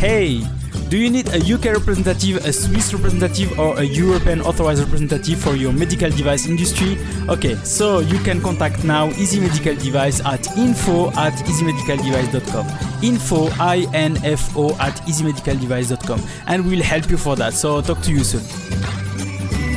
Hey, do you need a UK representative, a Swiss representative, or a European authorized representative for your medical device industry? Okay, so you can contact now Easy Medical Device at info at easymedicaldevice.com. Info, I-N-F-O at easymedicaldevice.com and we'll help you for that. So talk to you soon.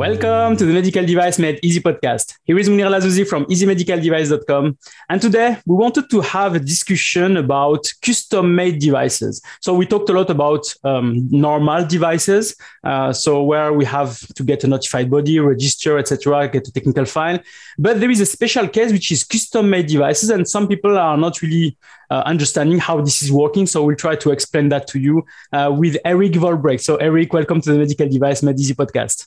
Welcome to the Medical Device Made Easy podcast. Here is Monir El Azzouzi from easymedicaldevice.com. And today we wanted to have a discussion about custom made devices. So we talked a lot about um, normal devices. Uh, so where we have to get a notified body, register, etc., get a technical file. But there is a special case which is custom made devices. And some people are not really uh, understanding how this is working. So we'll try to explain that to you uh, with Erik Vollebregt. So Erik, welcome to the Medical Device Made Easy podcast.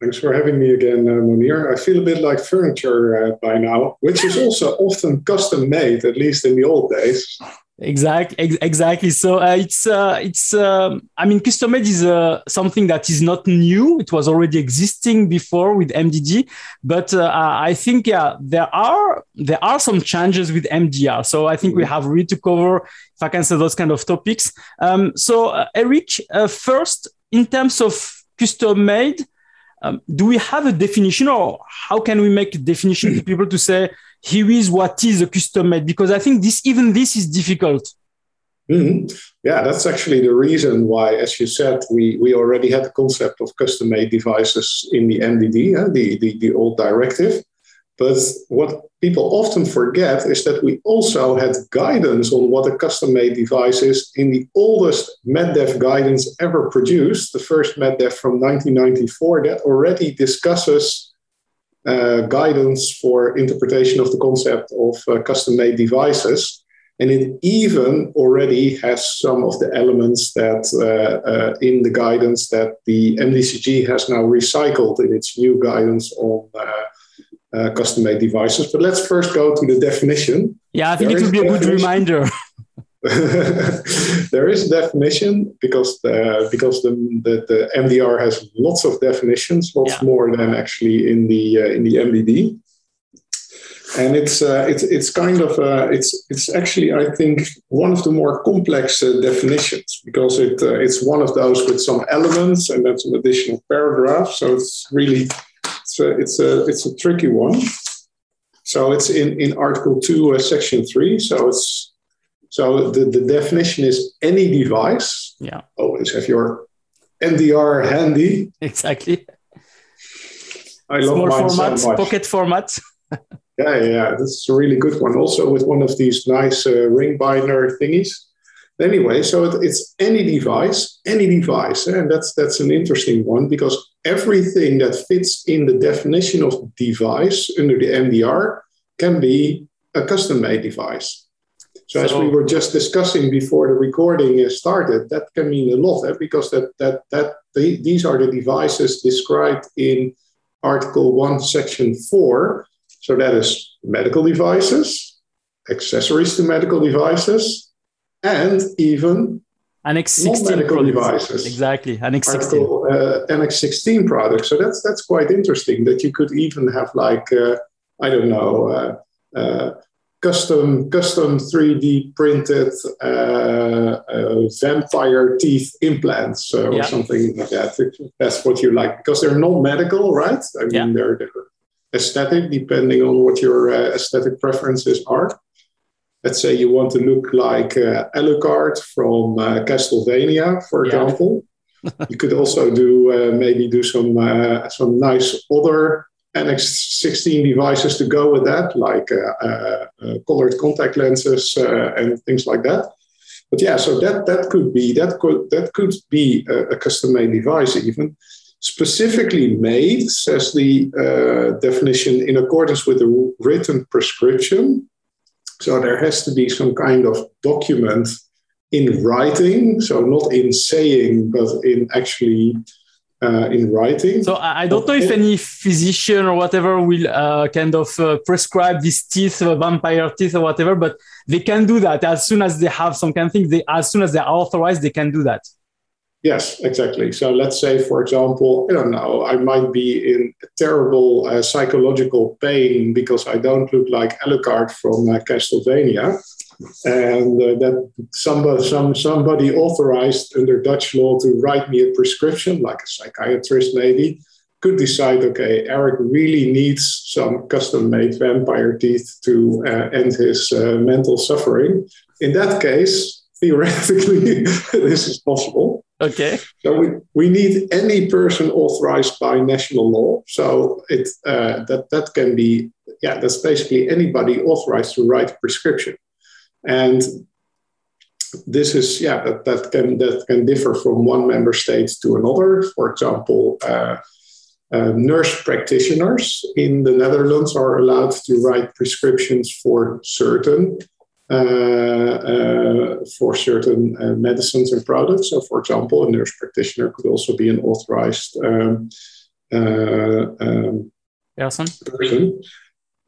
Thanks for having me again, uh, Monir. I feel a bit like furniture uh, by now, which is also often custom made, at least in the old days. Exactly, ex- exactly. So uh, it's uh, it's. Um, I mean, custom made is uh, something that is not new. It was already existing before with MDD, but uh, I think yeah, there are there are some changes with MDR. So I think mm-hmm. we have really to cover, if I can say, those kind of topics. Um, so uh, Erik, uh, first in terms of custom made. Um, do we have a definition or how can we make a definition to people to say here is what is a custom made because i think this even this is difficult. Mm-hmm. yeah that's actually the reason why as you said we, we already had the concept of custom made devices in the mdd uh, the, the, the old directive. But what people often forget is that we also had guidance on what a custom made device is in the oldest MedDev guidance ever produced, the first MedDev from 1994, that already discusses uh, guidance for interpretation of the concept of uh, custom made devices. And it even already has some of the elements that uh, uh in the guidance that the MDCG has now recycled in its new guidance on uh, uh, custom made devices. But let's first go to the definition. Yeah, I think there it would be a good reminder. there is a definition because the, because the, the, the, MDR has lots of definitions, lots yeah. more than actually in the uh, in the MDD. And it's uh, it's it's kind of uh, it's it's actually I think one of the more complex uh, definitions because it uh, it's one of those with some elements and then some additional paragraphs. So it's really it's a, it's a, it's a tricky one. So it's in, in Article 2, uh, Section 3. So it's so the, the definition is any device. Yeah. Always have your MDR handy. Exactly. I love Small mine format, so much. pocket format. yeah, yeah, this is a really good one. Also with one of these nice uh, ring binder thingies. Anyway, so it, it's any device, any device, and that's that's an interesting one because everything that fits in the definition of device under the MDR can be a custom-made device. So, so, as we were just discussing before the recording started, that can mean a lot eh? because that that that the, these are the devices described in Article One, Section Four. So that is medical devices, accessories to medical devices, and even Annex 16 medical devices. Exactly, Annex 16. Article, uh, Annex 16 products. So that's that's quite interesting that you could even have like uh, I don't know uh, uh custom custom 3D printed uh, uh, vampire teeth implants or yeah. something like that. That's what you like because they're non medical, right? I mean yeah. they're, they're aesthetic depending on what your aesthetic preferences are let's say you want to look like uh, Alucard from uh, Castlevania, for example. You could also do uh, maybe do some uh, some nice other Annex 16 devices to go with that, like uh, uh, uh, colored contact lenses and things like that. But yeah, so that that could be that could that could be a, a custom-made device even specifically made, says the definition, in accordance with the written prescription so there has to be some kind of document in writing, so not in saying, but in actually uh, in writing. So I don't know if any physician or whatever will uh, kind of uh, prescribe these teeth, uh, vampire teeth or whatever, but they can do that as soon as they have some kind of thing. They, as soon as they're authorized, they can do that. Yes, exactly. So let's say, for example, I don't know, I might be in terrible uh, psychological pain because I don't look like Alucard from uh, Castlevania and uh, that somebody, some, somebody authorized under Dutch law to write me a prescription, like a psychiatrist maybe, could decide, okay, Erik really needs some custom-made vampire teeth to uh, end his uh, mental suffering. In that case, theoretically, this is possible. Okay. So we, we need any person authorized by national law. So it uh, that that can be yeah that's basically anybody authorized to write a prescription and this is yeah that, that can that can differ from one member state to another for example uh, uh, nurse practitioners in the netherlands are allowed to write prescriptions for certain for certain uh, medicines and products so for example a nurse practitioner could also be an authorized um, uh, um, person, person.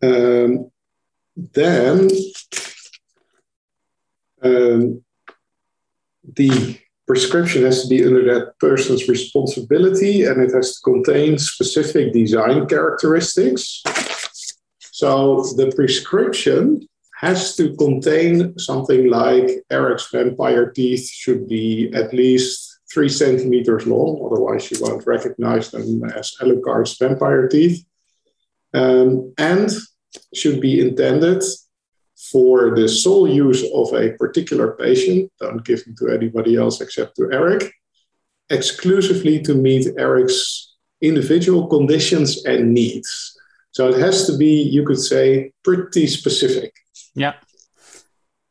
Um, then um, the prescription has to be under that person's responsibility and it has to contain specific design characteristics. So the prescription has to contain something like Erik's vampire teeth should be at least three centimeters long, otherwise you won't recognize them as Alucard's vampire teeth, um, and should be intended for the sole use of a particular patient, don't give them to anybody else except to Erik, exclusively to meet Erik's individual conditions and needs. So it has to be, you could say, pretty specific. Yeah.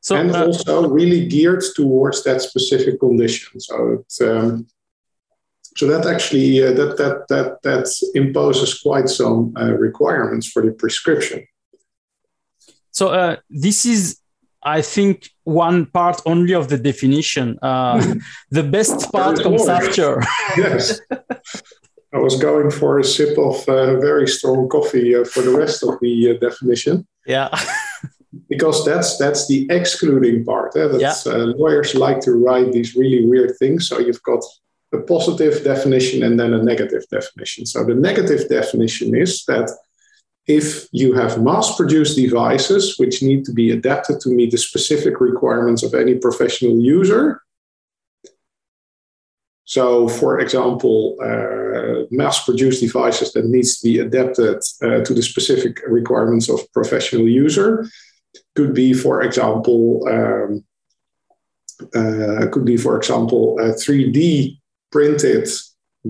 So, and uh, also really geared towards that specific condition. So it, um, so that actually uh, that that that that imposes quite some uh, requirements for the prescription. So uh, this is, I think, one part only of the definition. Uh, the best part comes after. yes. I was going for a sip of uh, very strong coffee uh, for the rest of the uh, definition. Yeah. Because that's that's the excluding part. Eh? That's, yeah. Uh, lawyers like to write these really weird things. So you've got a positive definition and then a negative definition. So the negative definition is that if you have mass produced devices which need to be adapted to meet the specific requirements of any professional user. So, for example, uh, mass produced devices that needs to be adapted uh, to the specific requirements of professional user could be, for example, um, uh, could be, for example, 3D printed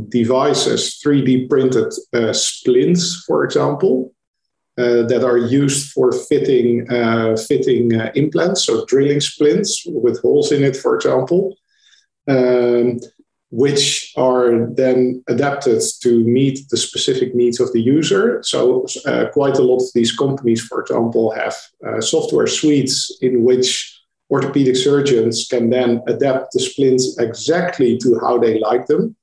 devices, 3D printed uh, splints, for example, uh, that are used for fitting uh, fitting uh, implants, so drilling splints with holes in it, for example, um, which are then adapted to meet the specific needs of the user. So uh, quite a lot of these companies, for example, have uh, software suites in which orthopedic surgeons can then adapt the splints exactly to how they like them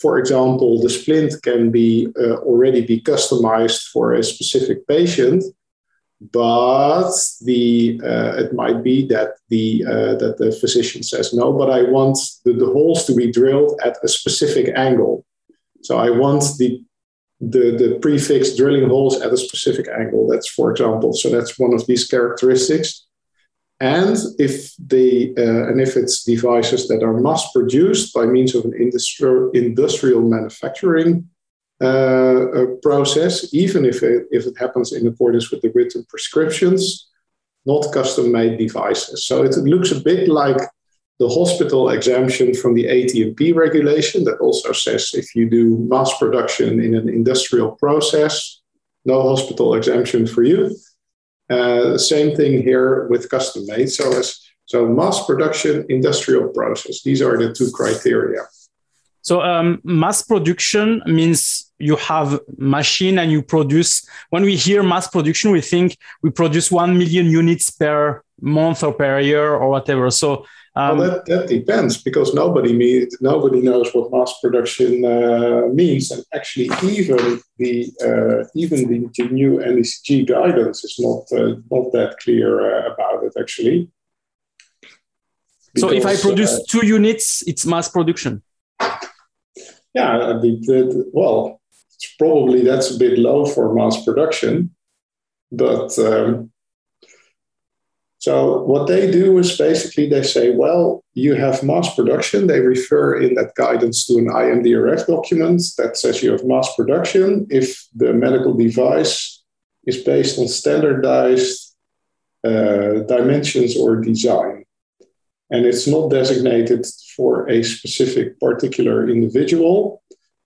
for example, the splint can be uh, already be customized for a specific patient, but the uh, it might be that the uh, that the physician says no, but I want the, the holes to be drilled at a specific angle. So I want the the, the prefix drilling holes at a specific angle. That's for example. So that's one of these characteristics. And if the uh, and if it's devices that are mass produced by means of an industrial industrial manufacturing process, even if it, if it happens in accordance with the written prescriptions, not custom made devices. So it looks a bit like the hospital exemption from the ATMP regulation that also says if you do mass production in an industrial process, no hospital exemption for you. Uh, same thing here with custom made. So as so mass production, industrial process. These are the two criteria. So um, mass production means you have machine and you produce. When we hear mass production, we think we produce one million units per month or per year or whatever. So Um, well, that, that depends because nobody me, nobody knows what mass production uh, means, and actually, even the uh, even the, the, new MDCG guidance is not uh, not that clear uh, about it actually. Because, so, if I produce uh, two units, it's mass production. Yeah, well, probably that's a bit low for mass production, but. Um, so what they do is basically they say, well, you have mass production. They refer in that guidance to an IMDRF document that says you have mass production if the medical device is based on standardized uh, dimensions or design. And it's not designated for a specific particular individual.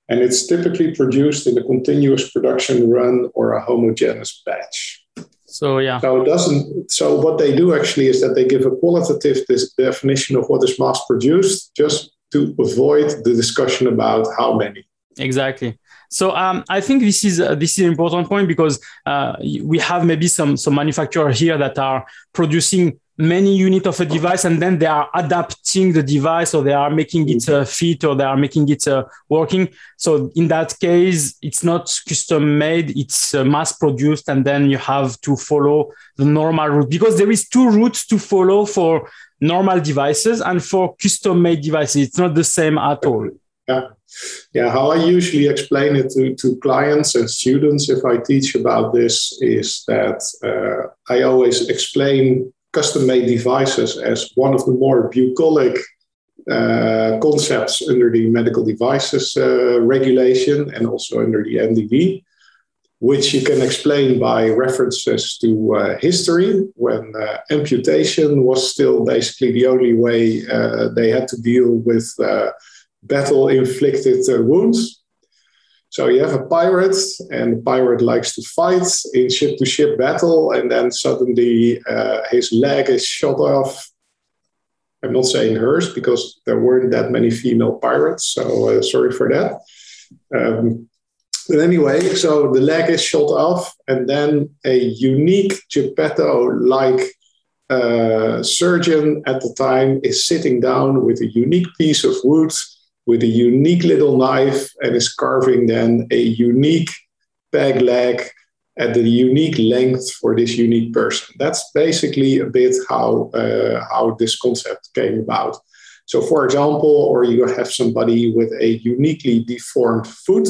And it's typically produced in a continuous production run or a homogeneous batch. So yeah. So it doesn't. So what they do actually is that they give a qualitative definition of what is mass produced, just to avoid the discussion about how many. Exactly. So um, I think this is uh, this is an important point because uh, we have maybe some some manufacturers here that are producing many units of a device and then they are adapting the device or they are making it uh, fit or they are making it uh, working. So in that case it's not custom made it's uh, mass produced and then you have to follow the normal route because there is two routes to follow for normal devices and for custom made devices. It's not the same at all. Yeah. Yeah how i usually explain it to, to clients and students if i teach about this is that uh, i always explain custom made devices as one of the more bucolic uh, concepts under the medical devices uh, regulation and also under the MDD, which you can explain by references to uh, history when uh, amputation was still basically the only way uh, they had to deal with uh, battle inflicted wounds. So you have a pirate, and the pirate likes to fight in ship to ship battle, and then suddenly uh, his leg is shot off. I'm not saying hers because there weren't that many female pirates, so uh, sorry for that. Um, but anyway, so the leg is shot off, and then a unique Geppetto like uh, surgeon at the time is sitting down with a unique piece of wood with a unique little knife and is carving then a unique peg leg at the unique length for this unique person. That's basically a bit how uh, how this concept came about. So, for example, or you have somebody with a uniquely deformed foot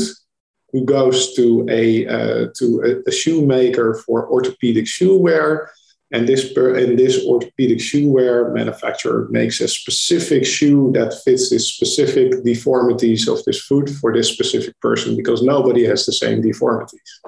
who goes to a uh, to a, a shoemaker for orthopedic shoe wear and this per, and this orthopedic shoe wear manufacturer makes a specific shoe that fits the specific deformities of this foot for this specific person because nobody has the same deformities.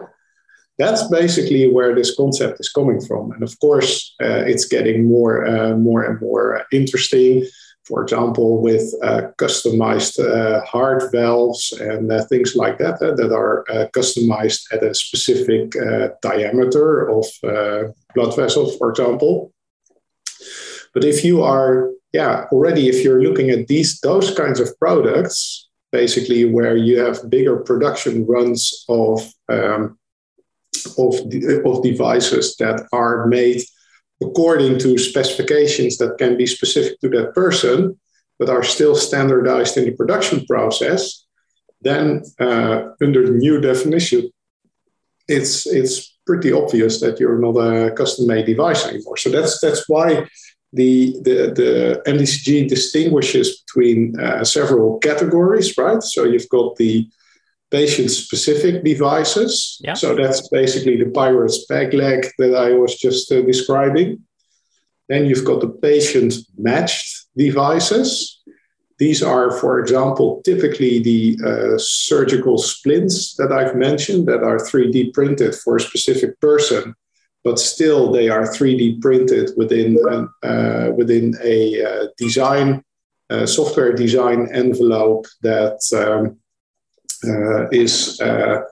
That's basically where this concept is coming from, and of course, uh, it's getting more, uh, more and more interesting for example, with uh, customized uh, heart valves and uh, things like that uh, that are uh, customized at a specific uh, diameter of blood vessels, for example. But if you are, yeah, already if you're looking at these those kinds of products, basically where you have bigger production runs of um, of, of devices that are made according to specifications that can be specific to that person, but are still standardized in the production process, then uh, under the new definition, it's it's pretty obvious that you're not a custom-made device anymore. So that's that's why the the, the MDCG distinguishes between uh, several categories, right? So you've got the patient specific devices. Yeah. So that's basically the Pirate's peg leg that I was just uh, describing. Then you've got the patient matched devices. These are, for example, typically the uh, surgical splints that I've mentioned that are 3D printed for a specific person, but still they are 3D printed within, an, uh, within a uh, design, uh, software design envelope that um, is uh,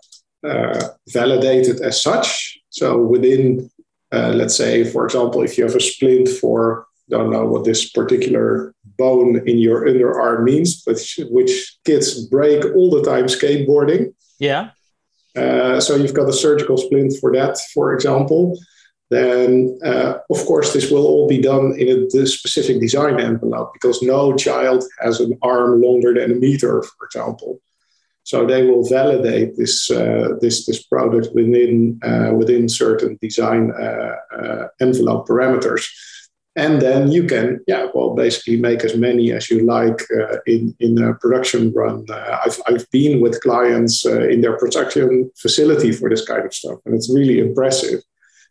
uh, validated as such. So within, let's say, for example, if you have a splint for don't know what this particular bone in your underarm means, but which kids break all the time skateboarding. Yeah. Uh, so you've got a surgical splint for that, for example. then uh, of course this will all be done in a specific design envelope because no child has an arm longer than a meter, for example. So they will validate this uh, this this product within uh, within certain design uh, uh, envelope parameters, and then you can yeah well basically make as many as you like uh, in in a production run. I've I've been with clients in their production facility for this kind of stuff, and it's really impressive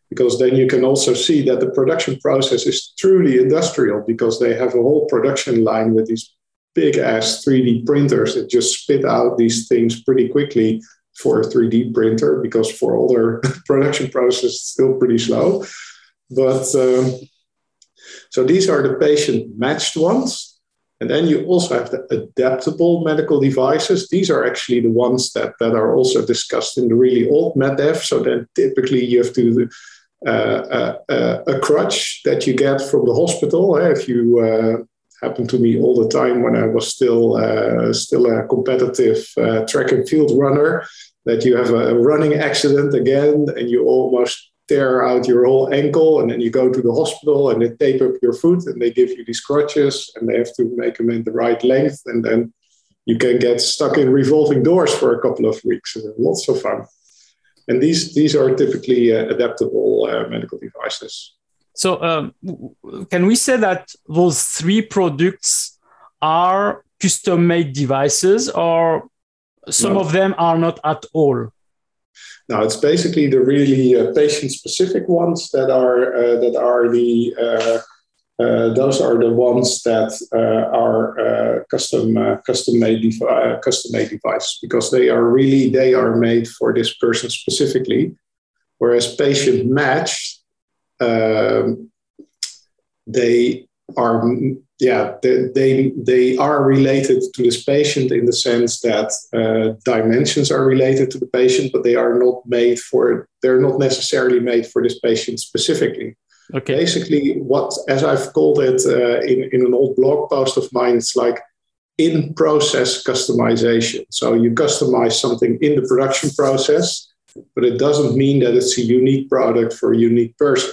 because then you can also see that the production process is truly industrial because they have a whole production line with these big ass 3D printers that just spit out these things pretty quickly for a 3D printer because for other production process it's still pretty slow. But um, so these are the patient matched ones. And then you also have the adaptable medical devices. These are actually the ones that, that are also discussed in the really old MedDev. So then typically you have to uh, uh, uh, a crutch that you get from the hospital eh, if you uh, happened to me all the time when I was still uh, still a competitive uh, track and field runner. That you have a running accident again, and you almost tear out your whole ankle, and then you go to the hospital and they tape up your foot, and they give you these crutches, and they have to make them in the right length, and then you can get stuck in revolving doors for a couple of weeks. Lots of fun. And these these are typically uh, adaptable uh, medical devices. So, um, can we say that those three products are custom made devices, or some no. of them are not at all? Now, it's basically the really uh, patient specific ones that are uh, that are the uh, uh those are the ones that uh, are uh, custom custom made devi- custom made devices because they are really they are made for this person specifically, whereas patient matched um, they are yeah they, they, they are related to this patient in the sense that uh, dimensions are related to the patient but they are not made for they're not necessarily made for this patient specifically. Okay. Basically what as i've called it uh, in, in an old blog post of mine it's like in process customization. So you customize something in the production process but it doesn't mean that it's a unique product for a unique person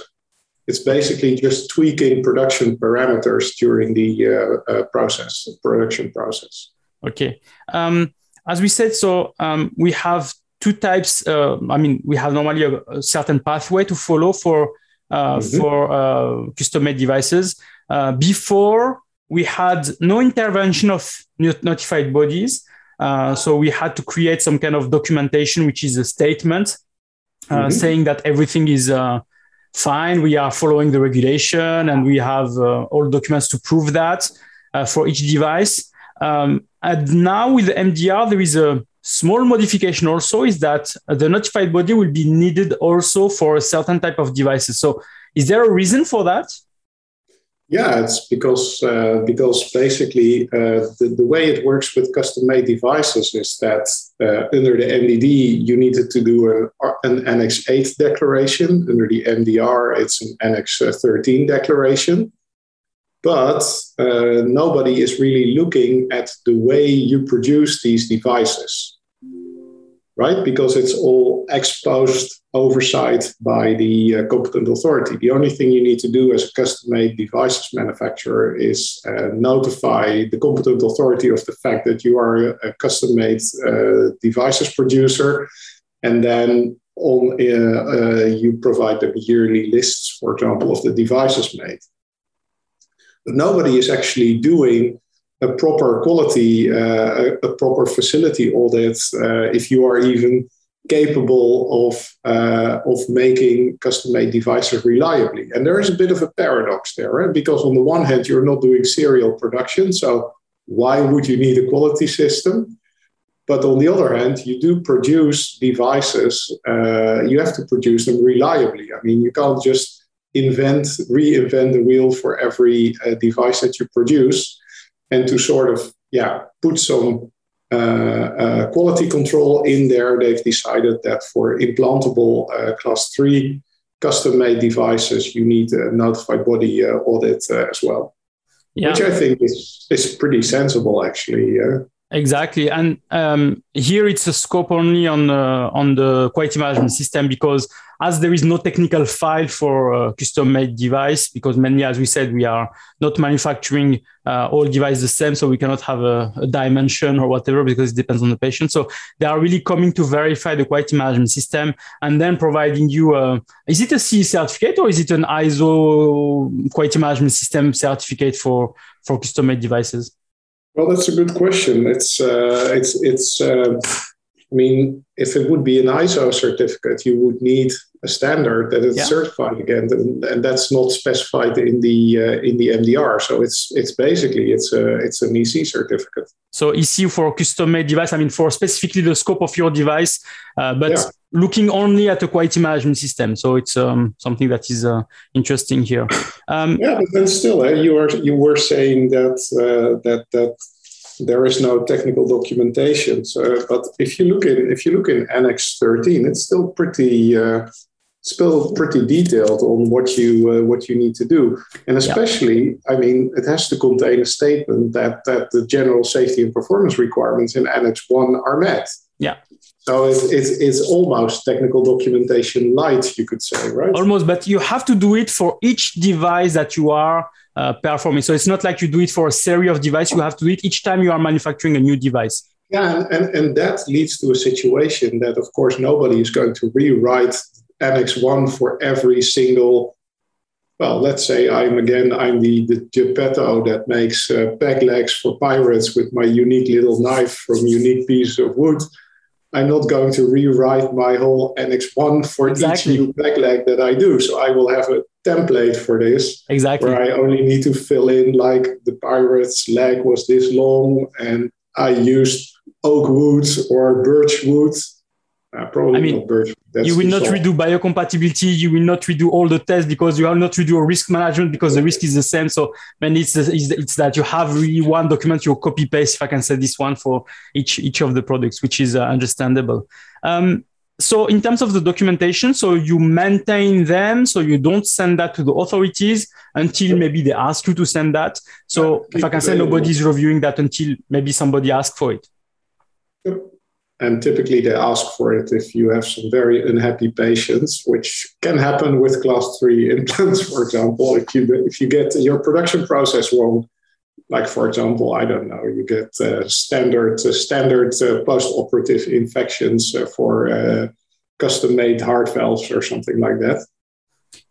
it's basically just tweaking production parameters during the uh, uh, process, production process. Okay. Um, as we said, so um, we have two types. Uh, I mean, we have normally a, a certain pathway to follow for uh, mm-hmm. for uh, custom-made devices. Uh, before we had no intervention of notified bodies, so we had to create some kind of documentation, which is a statement mm-hmm. saying that everything is fine, we are following the regulation and we have uh, all documents to prove that uh, for each device. Um, and now with MDR, there is a small modification also is that the notified body will be needed also for a certain type of devices. So is there a reason for that? Yeah, it's because uh, because basically uh, the, the way it works with custom made devices is that uh, under the MDD you needed to do an, an Annex 8 declaration. Under the MDR, it's an Annex 13 declaration. But uh, nobody is really looking at the way you produce these devices right? Because it's all exposed oversight by the uh, competent authority. The only thing you need to do as a custom made devices manufacturer is uh, notify the competent authority of the fact that you are a, custom made uh, devices producer. And then on, uh, uh, you provide them yearly lists, for example, of the devices made. But nobody is actually doing a proper quality, uh, a, proper facility audit, if you are even capable of uh, of making custom-made devices reliably. And there is a bit of a paradox there, right? because on the one hand, you're not doing serial production, so why would you need a quality system? But on the other hand, you do produce devices. Uh, you have to produce them reliably. I mean, you can't just invent, reinvent the wheel for every uh, device that you produce and to sort of yeah put some quality control in there. They've decided that for implantable uh, class three custom made devices, you need a notified body uh, audit uh, as well, yeah. which I think is, is pretty sensible actually. Exactly, and um, here it's a scope only on uh, on the quality management system because as there is no technical file for a custom-made device, because mainly, as we said, we are not manufacturing uh, all devices the same, so we cannot have a, a, dimension or whatever because it depends on the patient. So they are really coming to verify the quality management system and then providing you. A, is it a CE certificate or is it an ISO quality management system certificate for for custom-made devices? Well, that's a good question. It's uh, it's it's. Uh, I mean, if it would be an ISO certificate, you would need a standard that is yeah. certified again, and, and, that's not specified in the uh, in the MDR. So it's it's basically it's a it's an EC certificate. So EC for custom made device. I mean, for specifically the scope of your device, uh, but yeah. Looking only at a quality management system. So it's um, something that is uh, interesting here. Um, yeah, but then still, eh, you are you were saying that uh, that that there is no technical documentation. So, but if you look in if you look in Annex 13, it's still pretty uh, still pretty detailed on what you uh, what you need to do, and especially, yeah. I mean, it has to contain a statement that that the general safety and performance requirements in Annex One are met. Yeah. So it's, it's, it's almost technical documentation light, you could say, right? Almost, but you have to do it for each device that you are uh, performing. So it's not like you do it for a series of devices. You have to do it each time you are manufacturing a new device. Yeah, and, and that leads to a situation that, of course, nobody is going to rewrite Annex 1 for every single. Well, let's say I'm again, I'm the, the Geppetto that makes uh, peg legs for pirates with my unique little knife from unique piece of wood. I'm not going to rewrite my whole Annex 1 for exactly. each new leg that I do. So I will have a template for this. Exactly. Where I only need to fill in like the pirate's leg was this long and I used oak wood or birch wood. Uh, probably I mean, not birch. That's you will not redo biocompatibility. You will not redo all the tests because you will not redo a risk management because the risk is the same. So when it's, it's, it's that you have really one document, you copy paste, if I can say this one for each, each of the products, which is uh, understandable. Um, so in terms of the documentation so you maintain them so you don't send that to the authorities until maybe they ask you to send that so if i can say nobody's reviewing that until maybe somebody asks for it and typically they ask for it if you have some very unhappy patients which can happen with class 3 implants for example if you if you get your production process wrong like for example, I don't know, you get uh, standard uh, standard uh, post-operative infections uh, for uh, custom-made heart valves or something like that.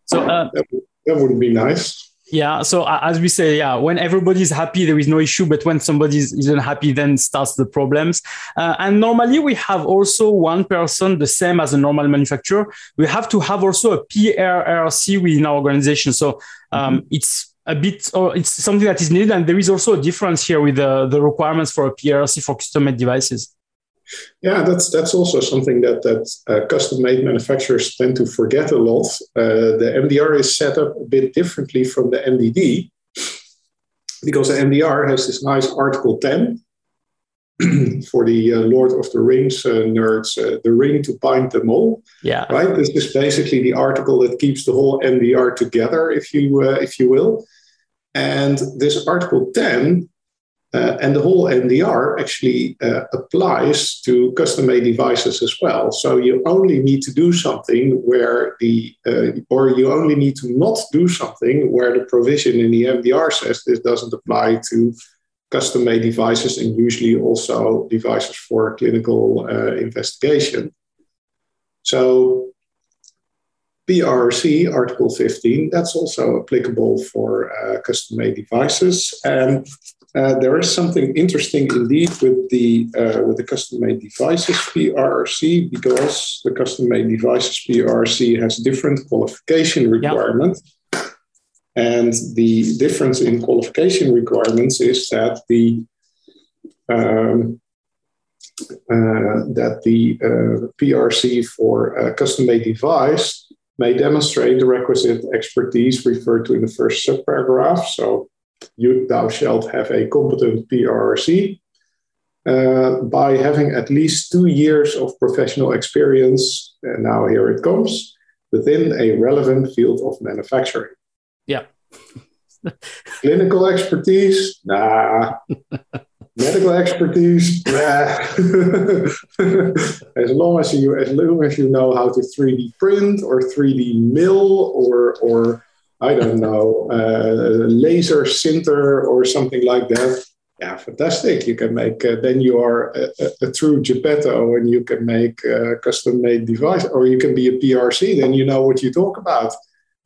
So uh, that, that wouldn't be nice. Yeah. So as we say, yeah, when everybody is happy, there is no issue. But when somebody is unhappy, then starts the problems. Uh, and normally we have also one person, the same as a normal manufacturer. We have to have also a PRRC within our organization. So um, mm-hmm. it's a bit or it's something that is needed and there is also a difference here with the, the requirements for a PRC for custom made devices yeah that's that's also something that that uh, custom made manufacturers tend to forget a lot uh, the MDR is set up a bit differently from the MDD because the MDR has this nice article 10 for the uh, Lord of the Rings uh, nerds, uh, the ring to bind them all. Yeah. Right. This is basically the article that keeps the whole MDR together, if you uh, if you will. And this Article 10 uh, and the whole MDR actually uh, applies to custom-made devices as well. So you only need to do something where the, or you only need to not do something where the provision in the MDR says this doesn't apply to custom made devices and usually also devices for clinical uh, investigation. So, PRC Article 15, that's also applicable for uh, custom made devices. And uh, there is something interesting indeed with the uh, with the custom made devices PRC because the custom made devices PRC has different qualification requirements. And the difference in qualification requirements is that the um, uh, that the uh, PRC for a custom-made device may demonstrate the requisite expertise referred to in the first subparagraph. So, you thou shalt have a competent PRC uh, by having at least two years of professional experience. And now here it comes within a relevant field of manufacturing. Yeah. Clinical expertise? Nah. medical expertise. Nah. as long as you as long as you know how to 3D print or 3D mill or or I don't know uh, laser sinter or something like that. Yeah, fantastic! You can make. Uh, then you are a, a, a, true Geppetto, and you can make a custom-made device, or you can be a PRC. Then you know what you talk about.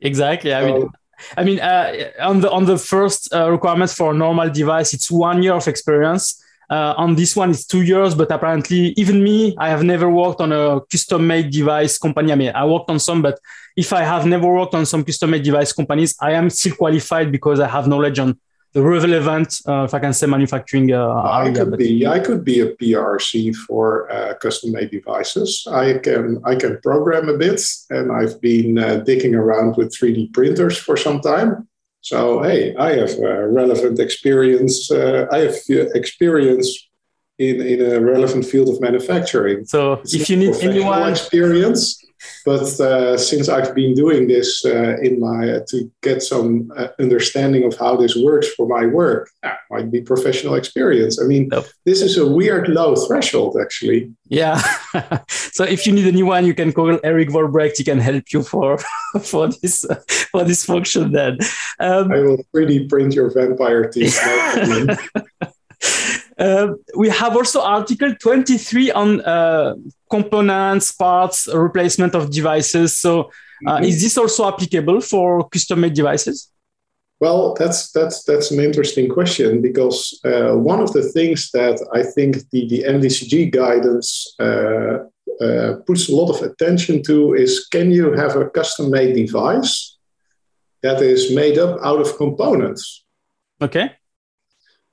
Exactly. I mean, I mean, uh, on the on the first uh, requirement for a normal device, it's one year of experience. Uh, on this one, it's two years, but apparently, even me, I have never worked on a custom-made device company. I mean, I worked on some, but if I have never worked on some custom-made device companies, I am still qualified because I have knowledge on the relevant, uh, if I can say, manufacturing uh, I. Could be, I could be a PRC for uh, custom-made devices. I can I can program a bit, and I've been uh, digging around with 3D printers for some time. So hey, I have a relevant experience. Uh, I have experience in in a relevant field of manufacturing. So it's if you need anyone experience but uh, since I've been doing this uh, in my uh, to get some uh, understanding of how this works for my work, that might be professional experience. I mean, nope. this is a weird low threshold, actually. Yeah. so if you need a new one, you can call Erik Vollebregt. He can help you for for this uh, for this function. Then um, I will 3D print your vampire teeth. Uh, we have also Article 23 on uh, components, parts, replacement of devices. So, uh, mm-hmm. is this also applicable for custom-made devices? Well, that's that's that's an interesting question because uh, one of the things that I think the the MDCG guidance uh, puts a lot of attention to is: can you have a custom-made device that is made up out of components? Okay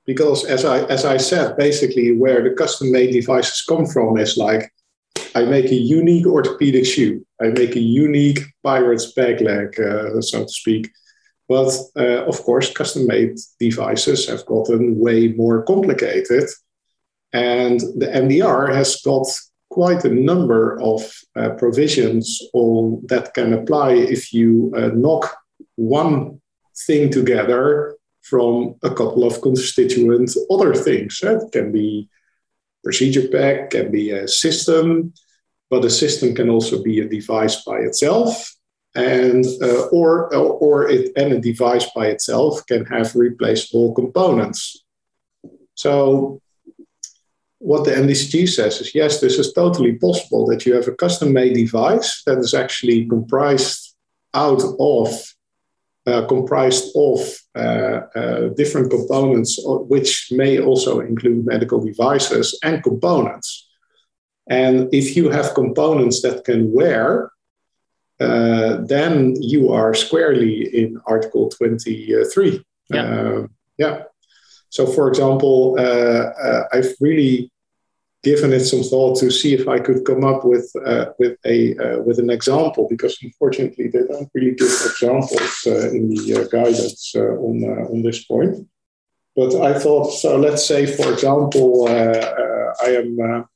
because as I as I said, basically where the custom made devices come from is like I make a unique orthopedic shoe, I make a unique pirate's back leg, uh, so to speak. But uh, of course, custom made devices have gotten way more complicated, and the MDR has got quite a number of uh, provisions on that can apply if you uh, knock one thing together from a couple of constituent other things. It can be procedure pack, can be a system, but a system can also be a device by itself. And uh, or or it and a device by itself can have replaceable components. So what the MDCG says is yes, this is totally possible that you have a custom-made device that is actually comprised out of comprised of uh, uh, different components, which may also include medical devices and components. And if you have components that can wear, uh, then you are squarely in Article 23. Yeah. Uh, yeah. So, for example, uh, I've really given it some thought to see if I could come up with uh, with a uh, with an example because unfortunately they don't really give examples uh, in the uh, guidance uh, on uh, on this point. But I thought so. Let's say, for example, I am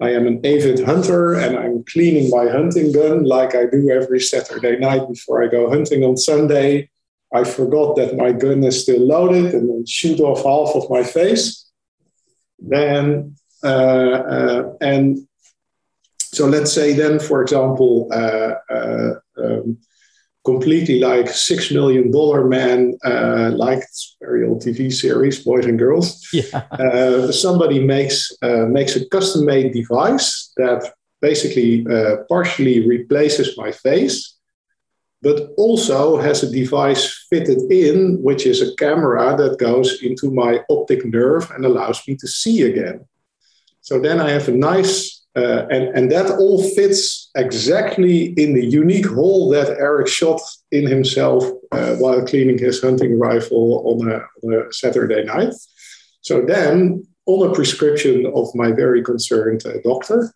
I am an avid hunter and I'm cleaning my hunting gun like I do every Saturday night before I go hunting on Sunday. I forgot that my gun is still loaded and then shoot off half of my face. Then and so let's say then, for example, uh, um, completely like six million dollar man, uh, like very old TV series, Boys and Girls. Yeah. Uh, somebody makes uh, makes a custom made device that basically partially replaces my face, but also has a device fitted in, which is a camera that goes into my optic nerve and allows me to see again. So then I have a nice, uh, and, and that all fits exactly in the unique hole that Erik shot in himself uh, while cleaning his hunting rifle on a, on a, Saturday night. So then, on a prescription of my very concerned uh, doctor,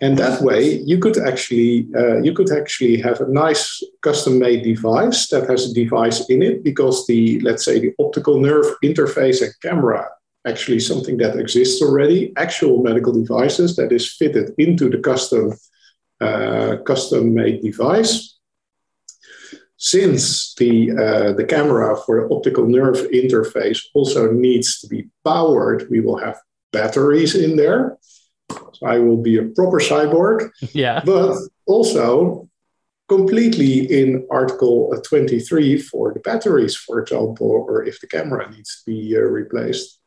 and that way you could actually uh, you could actually have a nice custom made device that has a device in it because the let's say the optical nerve interface and camera actually something that exists already, actual medical devices that is fitted into the custom uh, custom made device. since the uh, the camera for the optical nerve interface also needs to be powered, we will have batteries in there. So I will be a proper cyborg. Yeah. But also completely in Article 23 for the batteries, for example, or if the camera needs to be uh, replaced.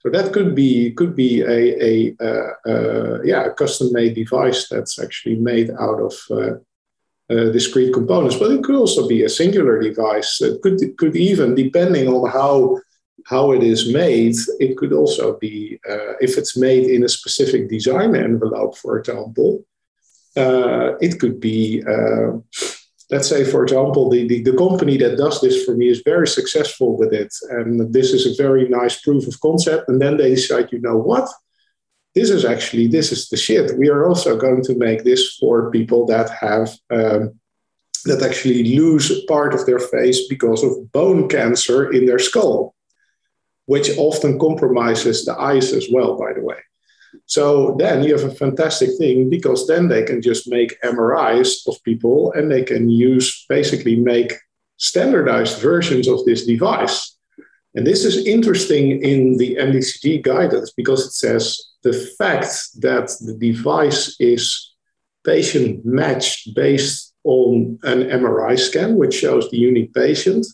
So that could be could be a, a uh, uh, yeah a custom made device that's actually made out of uh, uh, discrete components, but it could also be a singular device. It could could even depending on how how it is made. It could also be uh, if it's made in a specific design envelope, for example. Uh, it could be let's say, for example, the, the, the, company that does this for me is very successful with it. And this is a very nice proof of concept. And then they decide, you know what? This is actually, this is the shit. We are also going to make this for people that have, um, that actually lose part of their face because of bone cancer in their skull, which often compromises the eyes as well, by the way. So then you have a fantastic thing because then they can just make MRIs of people and they can use basically make standardized versions of this device. And this is interesting in the MDCG guidance because it says the fact that the device is patient matched based on an MRI scan, which shows the unique patient,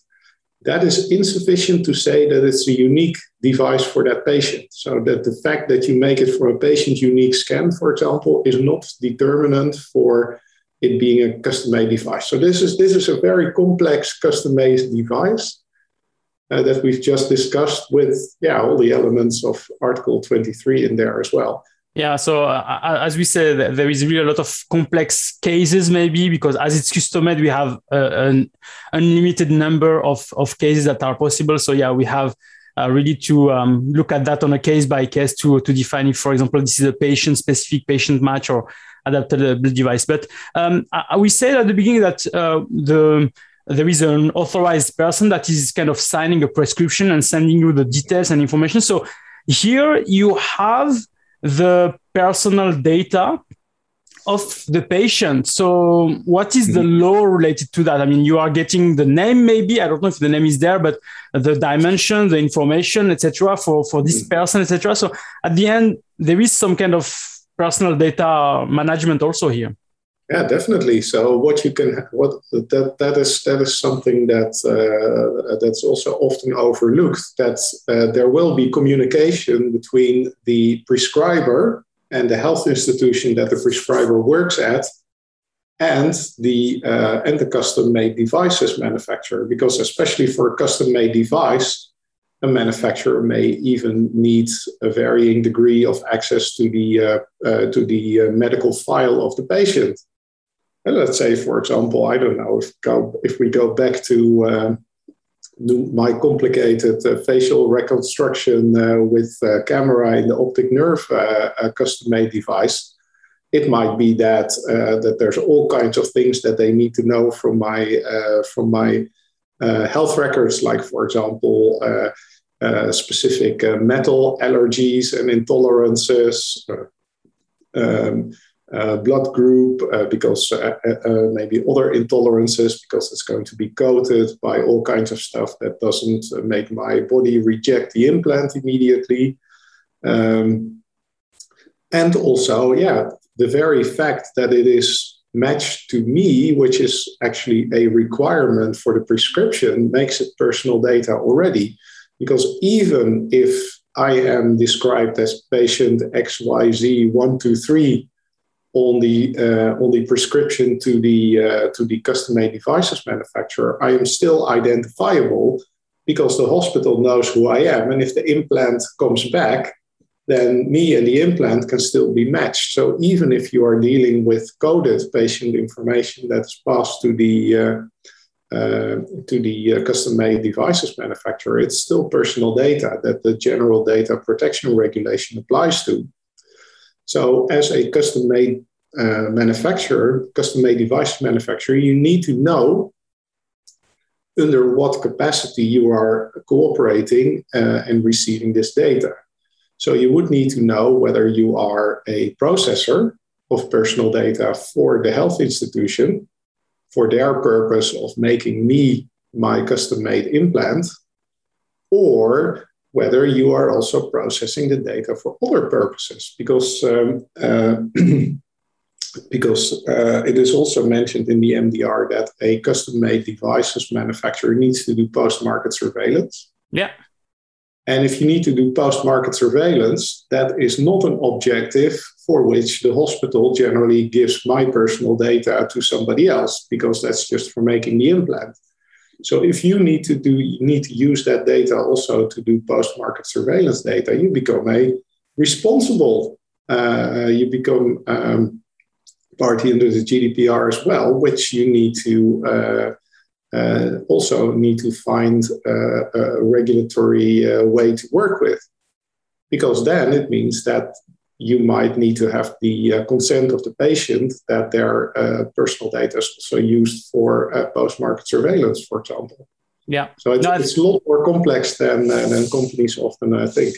that is insufficient to say that it's a unique device for that patient. So that the fact that you make it for a patient unique scan, for example, is not determinant for it being a custom-made device. So this is this is a very complex custom-made device uh, that we've just discussed with yeah all the elements of Article 23 in there as well. Yeah, so uh, as we said, there is really a lot of complex cases, maybe because as it's custom made, we have uh, an unlimited number of, of cases that are possible. So yeah, we have uh, really to um, look at that on a case by case to to define if, for example, this is a patient specific patient match or adapted device. But um, we said at the beginning that uh, the there is an authorized person that is kind of signing a prescription and sending you the details and information. So here you have the personal data of the patient. So, what is the mm-hmm. law related to that? I mean, you are getting the name, maybe. I don't know if the name is there, but the dimension, the information, etc., for for this mm-hmm. person, etc. So, at the end, there is some kind of personal data management also here. Yeah, definitely. So, what you can what that that is that is something that uh, that's also often overlooked. That uh, there will be communication between the prescriber and the health institution that the prescriber works at and the uh, and the custom made devices manufacturer because especially for a custom made device a manufacturer may even need a varying degree of access to the uh, uh, to the uh, medical file of the patient and let's say for example i don't know if go if we go back to um, my complicated uh, facial reconstruction uh, with uh, camera in the optic nerve uh, custom made device, it might be that uh, that there's all kinds of things that they need to know from my uh, from my health records, like for example. specific metal allergies and intolerances, um, uh, blood group, uh, because uh, uh, uh, maybe other intolerances, because it's going to be coated by all kinds of stuff that doesn't make my body reject the implant immediately. Um, and also, yeah, the very fact that it is matched to me, which is actually a requirement for the prescription, makes it personal data already. Because even if I am described as patient XYZ123 on the uh, on the prescription to the uh, to the custom made devices manufacturer, I am still identifiable because the hospital knows who I am, and if the implant comes back, then me and the implant can still be matched. So even if you are dealing with coded patient information that's passed to the uh, uh, to the uh, custom-made devices manufacturer, it's still personal data that the general data protection regulation applies to. So, as a custom made uh, manufacturer, custom made device manufacturer, you need to know under what capacity you are cooperating uh, and receiving this data. So, you would need to know whether you are a processor of personal data for the health institution, for their purpose of making me my custom made implant, or whether you are also processing the data for other purposes. Because um, uh, because uh, it is also mentioned in the MDR that a custom made devices manufacturer needs to do post market surveillance. Yeah. And if you need to do post market surveillance, that is not an objective for which the hospital generally gives my personal data to somebody else because that's just for making the implant. So if you need to do you need to use that data also to do post market surveillance data, you become a responsible. Uh, you become um, party under the GDPR as well, which you need to uh, uh, also need to find uh, a regulatory uh, way to work with, because then it means that you might need to have the uh, consent of the patient that their uh, personal data is also used for post-market surveillance, for example. Yeah. So it's, no, it's a lot more complex than than companies often I think.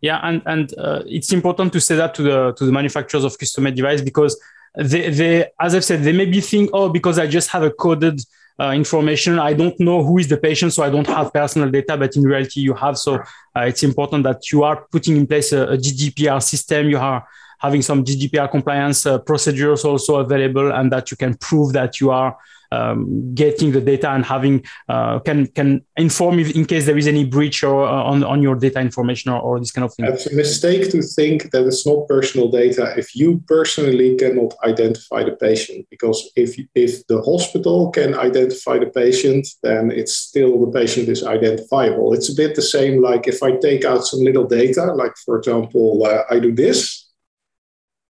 Yeah, and and it's important to say that to the to the manufacturers of custom-made device because they, they, as I've said, they maybe think, oh, because I just have a coded uh, information, I don't know who is the patient, so I don't have personal data. But in reality, you have. So uh, it's important that you are putting in place a, a GDPR system. You are having some GDPR compliance uh, procedures also available, and that you can prove that you are um, getting the data and having uh, can can inform in case there is any breach or uh, on on your data information or, or this kind of thing. It's a mistake to think that it's not personal data if you personally cannot identify the patient because if if the hospital can identify the patient, then it's still the patient is identifiable. It's a bit the same like if I take out some little data, like for example, uh, I do this,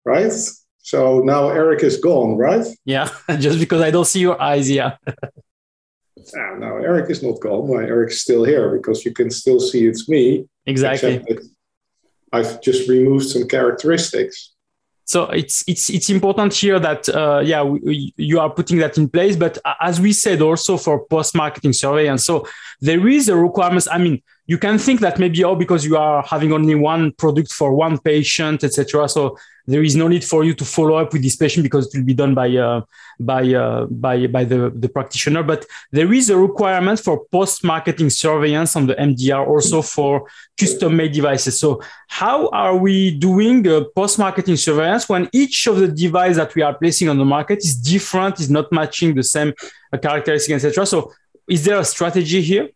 right? So now Erik is gone, right? Yeah, just because I don't see your eyes, yeah. ah, no, Erik is not gone. Well, Erik's still here because you can still see it's me. Exactly. I've just removed some characteristics. So it's it's it's important here that uh, yeah we, you are putting that in place, but as we said also for post marketing surveillance, so there is a requirement. I mean, you can think that maybe oh because you are having only one product for one patient, etc. So there is no need for you to follow up with this patient because it will be done by uh, by uh, by by the, the practitioner. But there is a requirement for post-marketing surveillance on the MDR also for custom-made devices. So how are we doing uh, post-marketing surveillance when each of the devices that we are placing on the market is different, is not matching the same characteristics, etc. So is there a strategy here?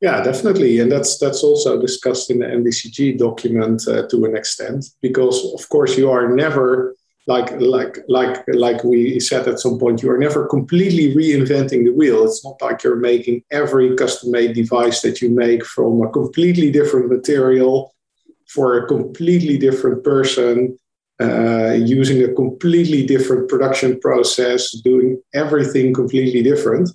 Yeah, definitely, and that's that's also discussed in the MDCG document uh, to an extent, because of course you are never like like like like we said at some point, you are never completely reinventing the wheel. It's not like you're making every custom-made device that you make from a completely different material for a completely different person, uh, using a completely different production process, doing everything completely different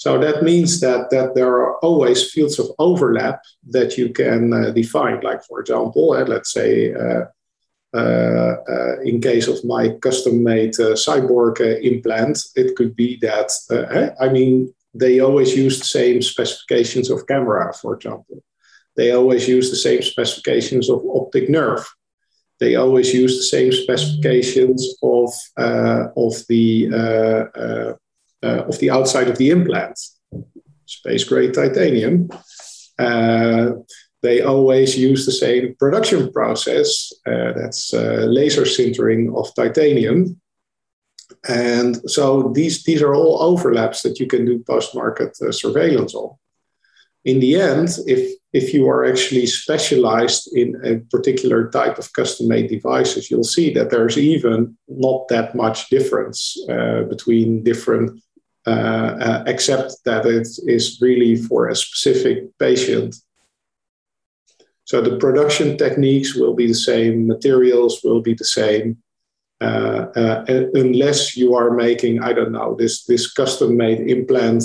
so that means that, that there are always fields of overlap that you can uh, define. Like, for example, uh, let's say uh, uh, uh in case of my custom made uh, cyborg implant, it could be that, eh, I mean, they always use the same specifications of camera, for example. They always use the same specifications of optic nerve. They always use the same specifications of, of the uh, of the outside of the implant, space grade titanium. Uh, they always use the same production process. Uh, that's uh, laser sintering of titanium. And so these, these are all overlaps that you can do post market uh, surveillance on. In the end, if, if you are actually specialized in a particular type of custom made devices, you'll see that there's even not that much difference uh, between different uh, uh, except that it is really for a specific patient. So the production techniques will be the same, materials will be the same, uh, uh, unless you are making, I don't know, this, this custom made implant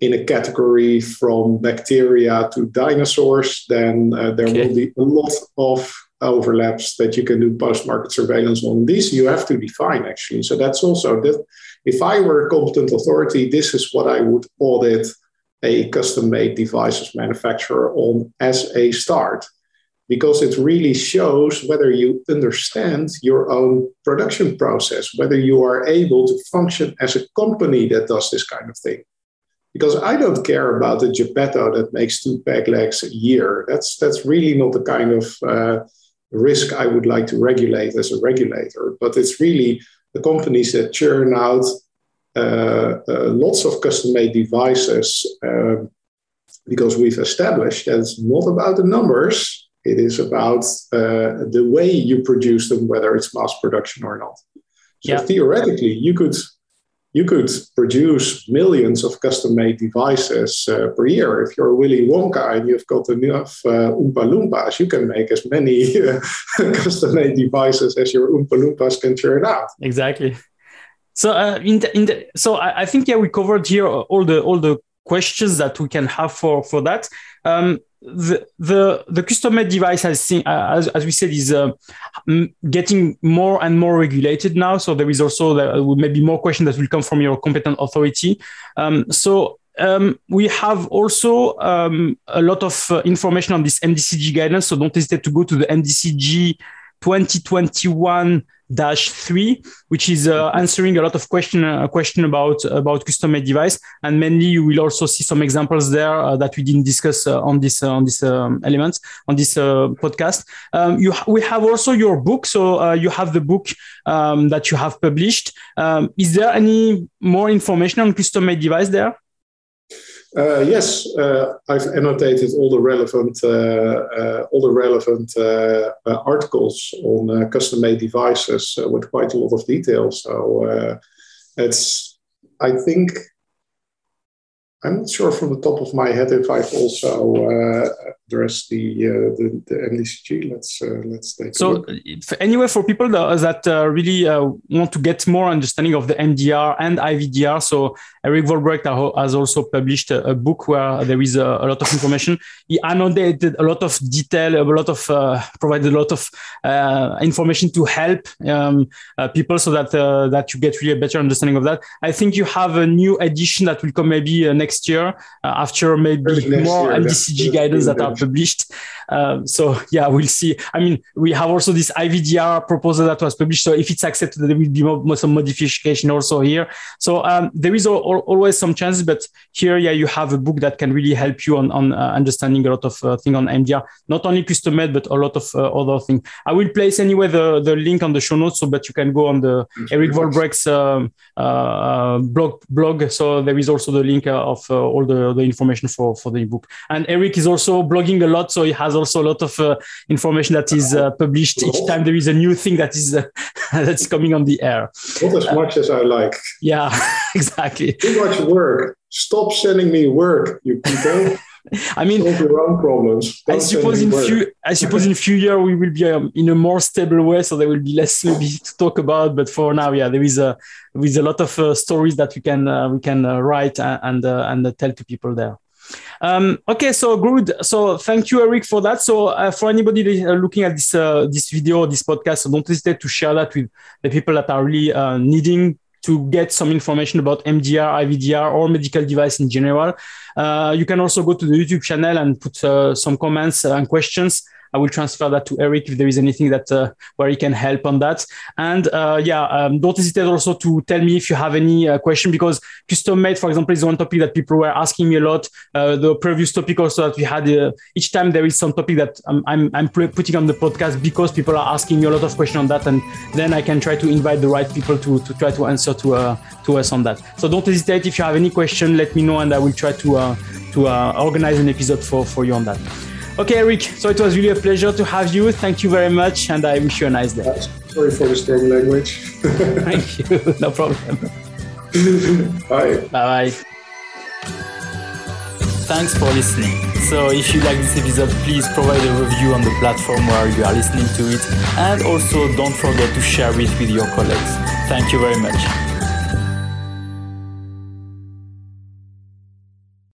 in a category from bacteria to dinosaurs, then uh, there okay. will be a lot of overlaps that you can do post market surveillance on. These you have to define actually. So that's also that if I were a competent authority, this is what I would audit a custom made devices manufacturer on as a start. because it really shows whether you understand your own production process, whether you are able to function as a company that does this kind of thing. Because I don't care about the Geppetto that makes two peg legs a year. That's that's really not the kind of uh, risk I would like to regulate as a regulator. But it's really the companies that churn out uh, uh, lots of custom-made devices um, because we've established that it's not about the numbers it is about uh, the way you produce them, whether it's mass production or not. So yeah. theoretically, you could you could produce millions of custom-made devices uh, per year. If you're Willy Wonka and you've got enough uh, Oompa Loompas, you can make as many uh, custom-made devices as your Oompa Loompas can churn out. Exactly. So, uh, in the, in the, so I, I, think yeah, we covered here all the all the questions that we can have for for that. Um, the the the custom made device has seen, uh, as, as we said is uh, getting more and more regulated now. So there is also there maybe more questions that will come from your competent authority. Um, so um, we have also um, a lot of uh, information on this MDCG guidance. So don't hesitate to go to the MDCG 2021 dash three, which is uh, answering a lot of question uh, question about about custom made device, and mainly you will also see some examples there uh, that we didn't discuss uh, on this uh, on this um, elements on this uh, podcast. Um, you we have also your book, so you have the book um, that you have published. Um, is there any more information on custom made device there? Uh, yes, uh, I've annotated all the relevant uh, uh all the relevant uh, uh, articles on custom-made devices with quite a lot of detail. So it's, I think, I'm not sure from the top of my head if I've also uh, addressed the, uh, the, the MDCG. Let's uh, let's take so anyway for people that, that uh, really uh, want to get more understanding of the MDR and IVDR. So Erik Vollebregt has also published a, a book where there is a, a, lot of information. He annotated a lot of detail, a lot of uh, provided a lot of information to help um, people so that that you get really a better understanding of that. I think you have a new edition that will come maybe next next year uh, after maybe more year, MDCG guidance that are published. Um, so yeah, we'll see. I mean, we have also this IVDR proposal that was published. So if it's accepted, there will be more, some modification also here. So um, there is always some chances, but here, yeah, you have a book that can really help you on, on uh, understanding a lot of uh, things on MDR, not only custom made, but a lot of uh, other things. I will place anyway the, the link on the show notes so that you can go on the Erik Vollebregt's um, uh, blog blog. So there is also the link uh, of uh, all the, the information for, for the ebook. And Erik is also blogging a lot, so he has also a lot of uh, information that is uh, published each time there is a new thing that is that's coming on the air. Not as much as I like. Yeah, exactly. Too much work. Stop sending me work, you people. I mean, problems. I suppose in few, I suppose in few years we will be um, in a more stable way, so there will be less to talk about. But for now, yeah, there is a with a lot of uh, stories that we can uh, we can uh, write and uh, and uh, tell to people there. Um, okay, so good. So thank you, Erik, for that. So uh, for anybody looking at this uh, this video, this podcast, so don't hesitate to share that with the people that are really uh, needing to get some information about MDR, IVDR, or medical device in general. Uh, you can also go to the YouTube channel and put uh, some comments and questions. I will transfer that to Erik if there is anything that uh, where he can help on that. And uh, yeah, um, don't hesitate also to tell me if you have any uh, question because custom made, for example, is one topic that people were asking me a lot. Uh, the previous topic also that we had uh, each time there is some topic that I'm, I'm, I'm putting on the podcast because people are asking me a lot of questions on that, and then I can try to invite the right people to to try to answer to uh, to us on that. So don't hesitate if you have any question, let me know, and I will try to to organize an episode for for you on that. Okay, Erik. So it was really a pleasure to have you. Thank you very much, and I wish you a nice day. Sorry for the strong language. Thank you. No problem. Bye. Bye bye. Thanks for listening. So, if you like this episode, please provide a review on the platform where you are listening to it, and also don't forget to share it with your colleagues. Thank you very much.